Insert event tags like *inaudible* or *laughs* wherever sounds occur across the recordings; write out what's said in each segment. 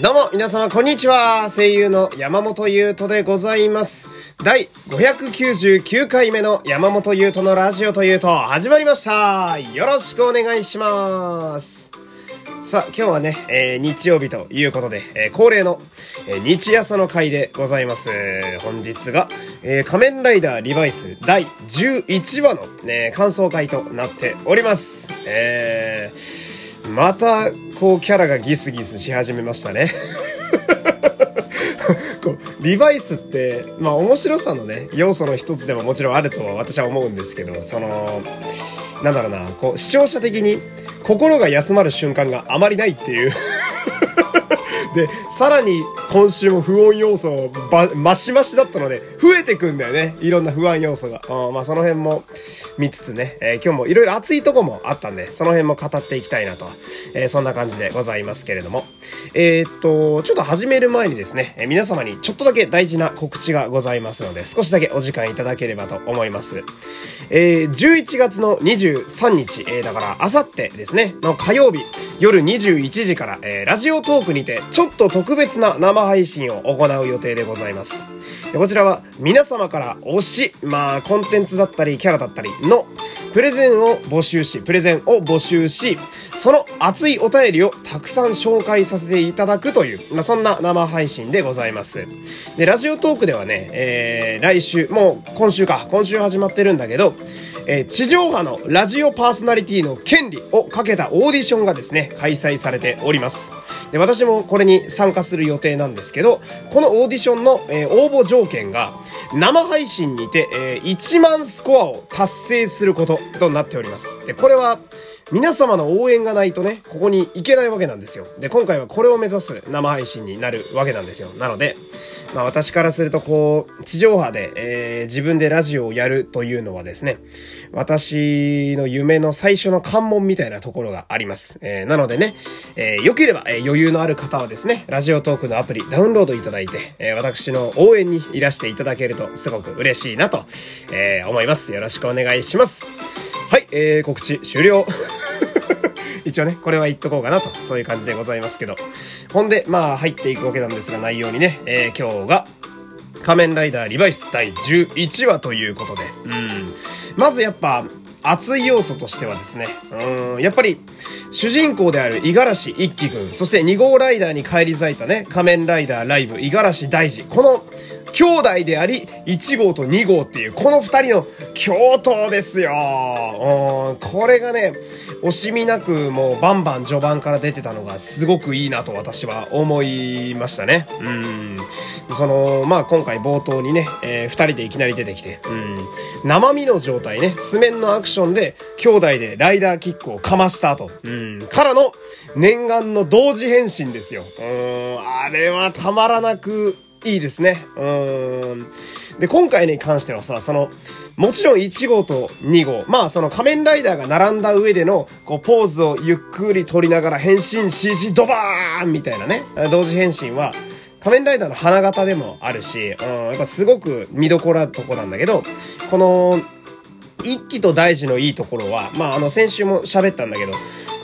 どうも、皆様、こんにちは。声優の山本優斗でございます。第599回目の山本優斗のラジオというと、始まりました。よろしくお願いします。さあ、今日はね、えー日曜日ということで、えー恒例の、えー日朝の回でございます。本日が、えー仮面ライダーリバイス第11話の、ね、感想会となっております。えーまた、こう、キャラがギスギスし始めましたね。*laughs* こう、リバイスって、まあ面白さのね、要素の一つでももちろんあるとは私は思うんですけど、その、なんだろうな、こう、視聴者的に心が休まる瞬間があまりないっていう。*laughs* で、さらに今週も不穏要素ば、マシマシだったので、増えてくんだよね。いろんな不安要素が。あまあその辺も見つつね、えー今日もいろいろ熱いとこもあったんで、その辺も語っていきたいなと、えーそんな感じでございますけれども。えーっと、ちょっと始める前にですね、えー皆様にちょっとだけ大事な告知がございますので、少しだけお時間いただければと思います。えー11月の23日、えーだから、あさってですね、の火曜日、夜21時から、えーラジオトークにて、ちょっと特別な生配信を行う予定でございます。こちらは、皆様から推し、まあ、コンテンツだったり、キャラだったりの、プレゼンを募集し、プレゼンを募集し、その熱いお便りをたくさん紹介させていただくという、まあ、そんな生配信でございます。で、ラジオトークではね、えー、来週、もう今週か、今週始まってるんだけど、えー地上波のラジオパーソナリティの権利をかけたオーディションがですね、開催されております。で、私もこれに参加する予定なんですけど、このオーディションの、えー応募条件が、生配信にて、えー1万スコアを達成することとなっております。で、これは、皆様の応援がないとね、ここに行けないわけなんですよ。で、今回はこれを目指す生配信になるわけなんですよ。なので、まあ私からするとこう、地上波で、えー自分でラジオをやるというのはですね、私の夢の最初の関門みたいなところがあります。えーなのでね、えー良ければ、えー余裕のある方はですね、ラジオトークのアプリダウンロードいただいて、えー私の応援にいらしていただけるとすごく嬉しいなと、えー思います。よろしくお願いします。はい、えー、告知終了。*laughs* 一応ね、これは言っとこうかなと、そういう感じでございますけど。ほんで、まあ、入っていくわけなんですが、内容にね、えー今日が、仮面ライダーリバイス第11話ということで、うん。まずやっぱ、熱い要素としてはですね、うん、やっぱり、主人公である五十嵐一輝くん、そして2号ライダーに返り咲いたね、仮面ライダーライブ、五十嵐大二。この、兄弟であり、1号と2号っていう、この2人の共闘ですよ。うんこれがね、惜しみなくもうバンバン序盤から出てたのがすごくいいなと私は思いましたね。うん。その、まあ今回冒頭にね、えー二人でいきなり出てきて、うん。生身の状態ね、素面のアクションで兄弟でライダーキックをかました後、うん。からの念願の同時変身ですよ。うん。あれはたまらなくいいですね。うん。で、今回に関してはさ、その、もちろん1号と2号、まあその仮面ライダーが並んだ上での、こう、ポーズをゆっくり取りながら変身 CG ドバーンみたいなね、同時変身は、仮面ライダーの花形でもあるし、うん、やっぱすごく見どころなとこなんだけど、この、一期と大事のいいところは、まああの先週も喋ったんだけど、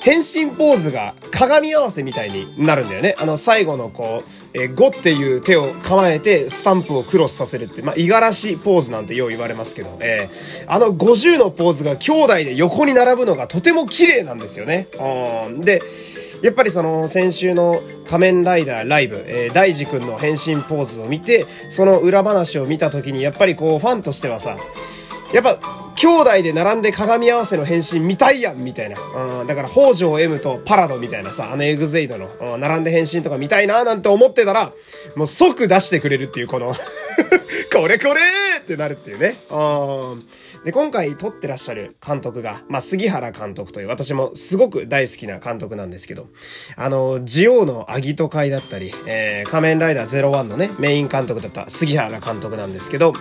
変身ポーズが鏡合わせみたいになるんだよね。あの最後のこう、えー、5っていう手を構えてスタンプをクロスさせるって、まあ、五十嵐ポーズなんてよう言われますけど、えーあの50のポーズが兄弟で横に並ぶのがとても綺麗なんですよね。うんで、やっぱりその先週の仮面ライダーライブ、えー、大二くんの変身ポーズを見て、その裏話を見た時にやっぱりこうファンとしてはさ、やっぱ、兄弟で並んで鏡合わせの変身見たいやんみたいな。うん、だから、北条 M とパラドみたいなさ、あのエグゼイドの、うん並んで変身とか見たいななんて思ってたら、もう即出してくれるっていう、この、*laughs* これこれってなるっていうね。で、今回撮ってらっしゃる監督が、まあ、杉原監督という、私もすごく大好きな監督なんですけど、あの、ジオウのアギト会だったり、えー、仮面ライダー01のね、メイン監督だった杉原監督なんですけど、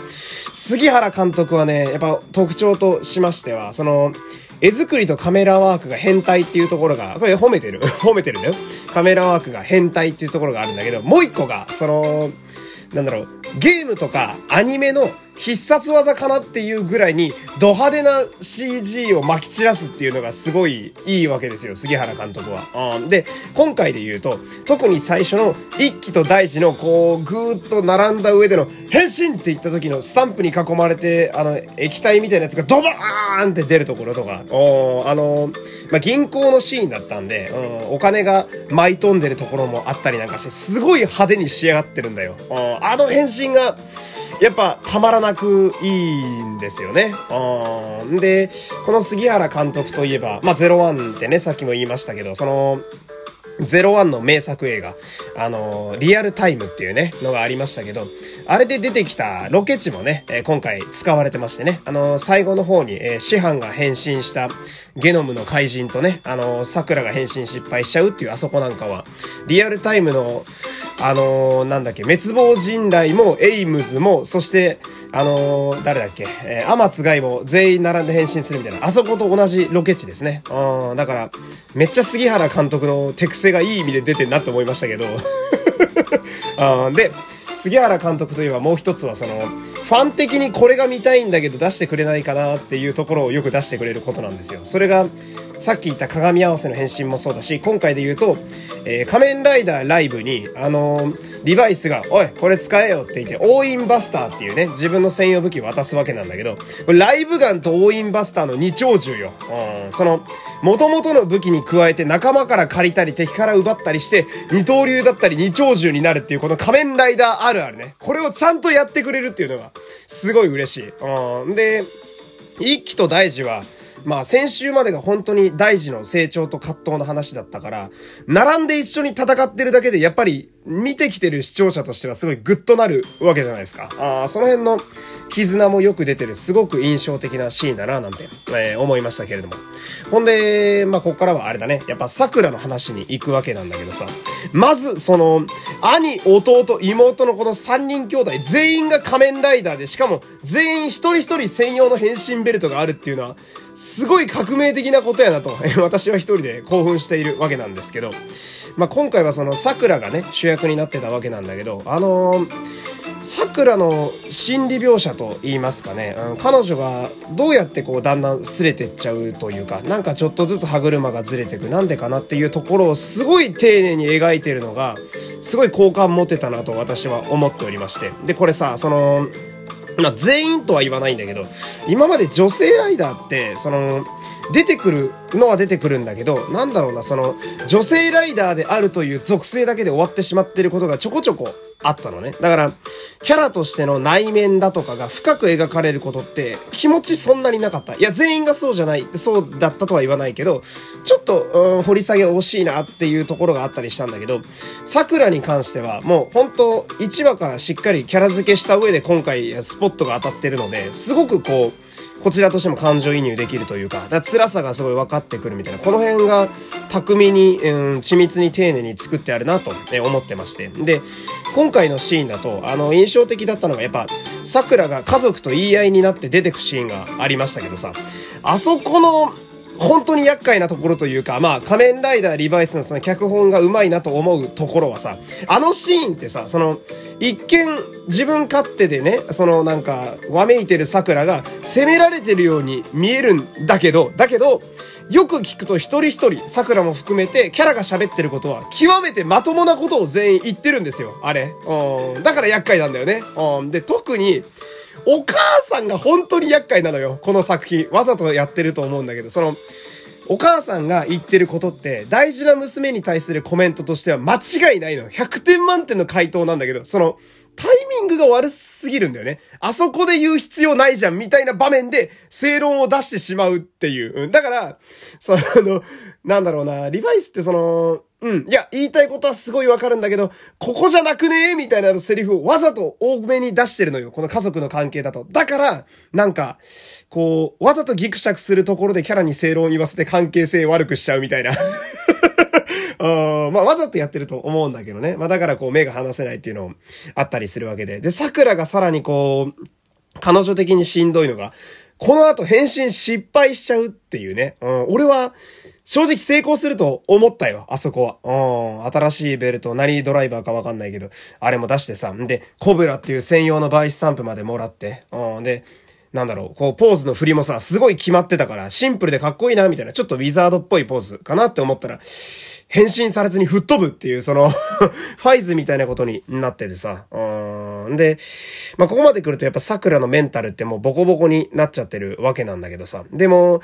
杉原監督はね、やっぱ特徴としましては、その、絵作りとカメラワークが変態っていうところが、これ褒めてる？*laughs* 褒めてるんだよ。カメラワークが変態っていうところがあるんだけど、もう一個が、その、なんだろう、ゲームとかアニメの必殺技かなっていうぐらいにド派手な CG を撒き散らすっていうのがすごいいいわけですよ、杉原監督は。で、今回で言うと、特に最初の一期と大事のこう、ぐーっと並んだ上での変身って言った時のスタンプに囲まれて、あの、液体みたいなやつがドバーンって出るところとか、あの、まあ、銀行のシーンだったんで、うん、お金が舞い飛んでるところもあったりなんかして、すごい派手に仕上がってるんだよ。あの変身が、やっぱたまらなくいいんですよね。うん。で、この杉原監督といえば、まあ、01ってね、さっきも言いましたけど、その、01の名作映画、あの、リアルタイムっていうね、のがありましたけど、あれで出てきたロケ地もね、え、今回使われてましてね、あの、最後の方に、えー、師範が変身したゲノムの怪人とね、あの、桜が変身失敗しちゃうっていうあそこなんかは、リアルタイムの、あのー、なんだっけ、滅亡迅雷も、エイムズも、そして、あのー、誰だっけ、えー、天津垓も全員並んで変身するみたいな、あそこと同じロケ地ですね。うん、だから、めっちゃ杉原監督の手癖がいい意味で出てんなって思いましたけど。*laughs* あ、で、杉原監督といえばもう一つはその、ファン的にこれが見たいんだけど出してくれないかなっていうところをよく出してくれることなんですよ。それが、さっき言った鏡合わせの変身もそうだし、今回で言うと、えー、仮面ライダーライブに、あのー、リバイスが、おい、これ使えよって言って、オーインバスターっていうね、自分の専用武器を渡すわけなんだけど、ライブガンとオーインバスターの二長銃よ。うん、その、元々の武器に加えて仲間から借りたり敵から奪ったりして、二刀流だったり二長銃になるっていうこの仮面ライダーあるあるね。これをちゃんとやってくれるっていうのが、すごい嬉しい。うん、で、一期と大事は、まあ先週までが本当に大事の成長と葛藤の話だったから、並んで一緒に戦ってるだけでやっぱり見てきてる視聴者としてはすごいグッとなるわけじゃないですか。ああ、その辺の絆もよく出てる、すごく印象的なシーンだな、なんて、えー、思いましたけれども。ほんで、まあ、こっからはあれだね。やっぱ桜の話に行くわけなんだけどさ。まず、その、兄、弟、妹のこの3人兄弟、全員が仮面ライダーで、しかも全員一人一人専用の変身ベルトがあるっていうのは、すごい革命的なことやなと、*laughs* 私は一人で興奮しているわけなんですけど、まあ、今回はその桜がね、主役になってたわけなんだけど、あのー、桜の心理描写と言いますかね、うん、彼女がどうやってこうだんだん擦れてっちゃうというか、なんかちょっとずつ歯車がずれてく、なんでかなっていうところをすごい丁寧に描いてるのが、すごい好感持てたなと私は思っておりまして。で、これさ、その、まあ、全員とは言わないんだけど、今まで女性ライダーって、その、出てくるのは出てくるんだけど、なんだろうな、その、女性ライダーであるという属性だけで終わってしまってることがちょこちょこあったのね。だから、キャラとしての内面だとかが深く描かれることって気持ちそんなになかった。いや、全員がそうじゃない、そうだったとは言わないけど、ちょっと、うん、掘り下げ惜しいなっていうところがあったりしたんだけど、桜に関してはもう本当1話からしっかりキャラ付けした上で今回スポットが当たってるので、すごくこう、こちらとしても感情移入できるというか、だ辛さがすごい分かってくるみたいな、この辺が巧みに、うん、緻密に丁寧に作ってあるなと思ってまして。で、今回のシーンだと、あの、印象的だったのがやっぱ、さくらが家族と言い合いになって出てくシーンがありましたけどさ、あそこの、本当に厄介なところというか、まあ、仮面ライダーリバイスのその脚本が上手いなと思うところはさ、あのシーンってさ、その、一見自分勝手でね、そのなんか、わめいてる桜が責められてるように見えるんだけど、だけど、よく聞くと一人一人、桜も含めてキャラが喋ってることは、極めてまともなことを全員言ってるんですよ、あれ。うん。だから厄介なんだよね。うん。で、特に、お母さんが本当に厄介なのよ。この作品。わざとやってると思うんだけど、その、お母さんが言ってることって、大事な娘に対するコメントとしては間違いないの。100点満点の回答なんだけど、その、タイミングが悪すぎるんだよね。あそこで言う必要ないじゃん、みたいな場面で正論を出してしまうっていう。だから、その、なんだろうな、リバイスってその、うん。いや、言いたいことはすごいわかるんだけど、ここじゃなくねえみたいなセリフをわざと多めに出してるのよ。この家族の関係だと。だから、なんか、こう、わざとギクシャクするところでキャラに正論言わせて関係性悪くしちゃうみたいな。*laughs* あまあ、わざとやってると思うんだけどね。まあ、だからこう、目が離せないっていうのもあったりするわけで。で、桜がさらにこう、彼女的にしんどいのが、この後変身失敗しちゃうっていうね。うん、俺は、正直成功すると思ったよ、あそこは。うん、新しいベルト、何ドライバーかわかんないけど、あれも出してさ、んで、コブラっていう専用のバイスタンプまでもらって、うん、で、なんだろう、こう、ポーズの振りもさ、すごい決まってたから、シンプルでかっこいいな、みたいな、ちょっとウィザードっぽいポーズかなって思ったら、変身されずに吹っ飛ぶっていう、その *laughs* ファイズみたいなことになっててさ。うん。で、まあ、ここまで来るとやっぱ桜のメンタルってもうボコボコになっちゃってるわけなんだけどさ。でも、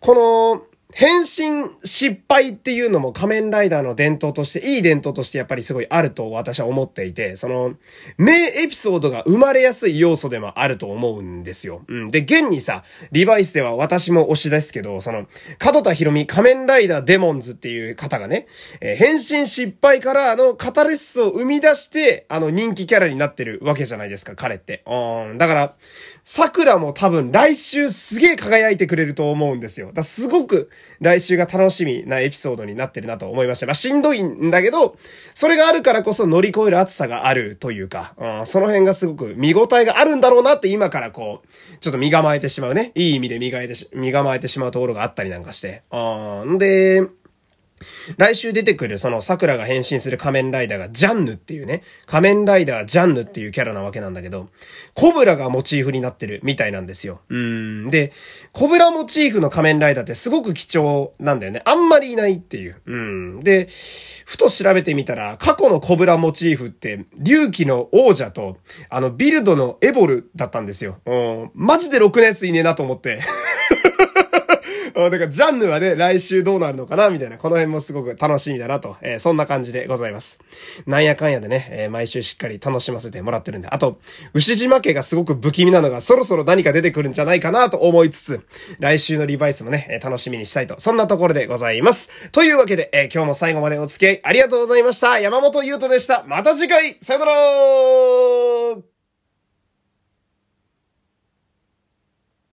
この、変身失敗っていうのも仮面ライダーの伝統として、いい伝統としてやっぱりすごいあると私は思っていて、その、名エピソードが生まれやすい要素でもあると思うんですよ。うん。で、現にさ、リバイスでは私も推しですけど、その、角田博美仮面ライダーデモンズっていう方がね、えー、変身失敗からあの、カタルシスを生み出して、あの、人気キャラになってるわけじゃないですか、彼って。うん。だから、桜も多分来週すげえ輝いてくれると思うんですよ。だすごく来週が楽しみなエピソードになってるなと思いました。まあしんどいんだけど、それがあるからこそ乗り越える暑さがあるというか、うん、その辺がすごく見応えがあるんだろうなって今からこう、ちょっと身構えてしまうね。いい意味で身構えてし、身構えてしまうところがあったりなんかして。うん、で、来週出てくるその桜が変身する仮面ライダーがジャンヌっていうね、仮面ライダージャンヌっていうキャラなわけなんだけど、コブラがモチーフになってるみたいなんですよ。うん。で、コブラモチーフの仮面ライダーってすごく貴重なんだよね。あんまりいないっていう。うん。で、ふと調べてみたら、過去のコブラモチーフって、龍騎の王者と、あの、ビルドのエボルだったんですよ。うん。マジで6年ついねえなと思って。*laughs* *laughs* だからジャンヌはね、来週どうなるのかなみたいな、この辺もすごく楽しみだなと、えー、そんな感じでございます。なんやかんやでね、えー、毎週しっかり楽しませてもらってるんで、あと、牛島家がすごく不気味なのが、そろそろ何か出てくるんじゃないかなと思いつつ、来週のリバイスもね、楽しみにしたいと、そんなところでございます。というわけで、え今日も最後までお付き合いありがとうございました。山本優斗でした。また次回、さよなら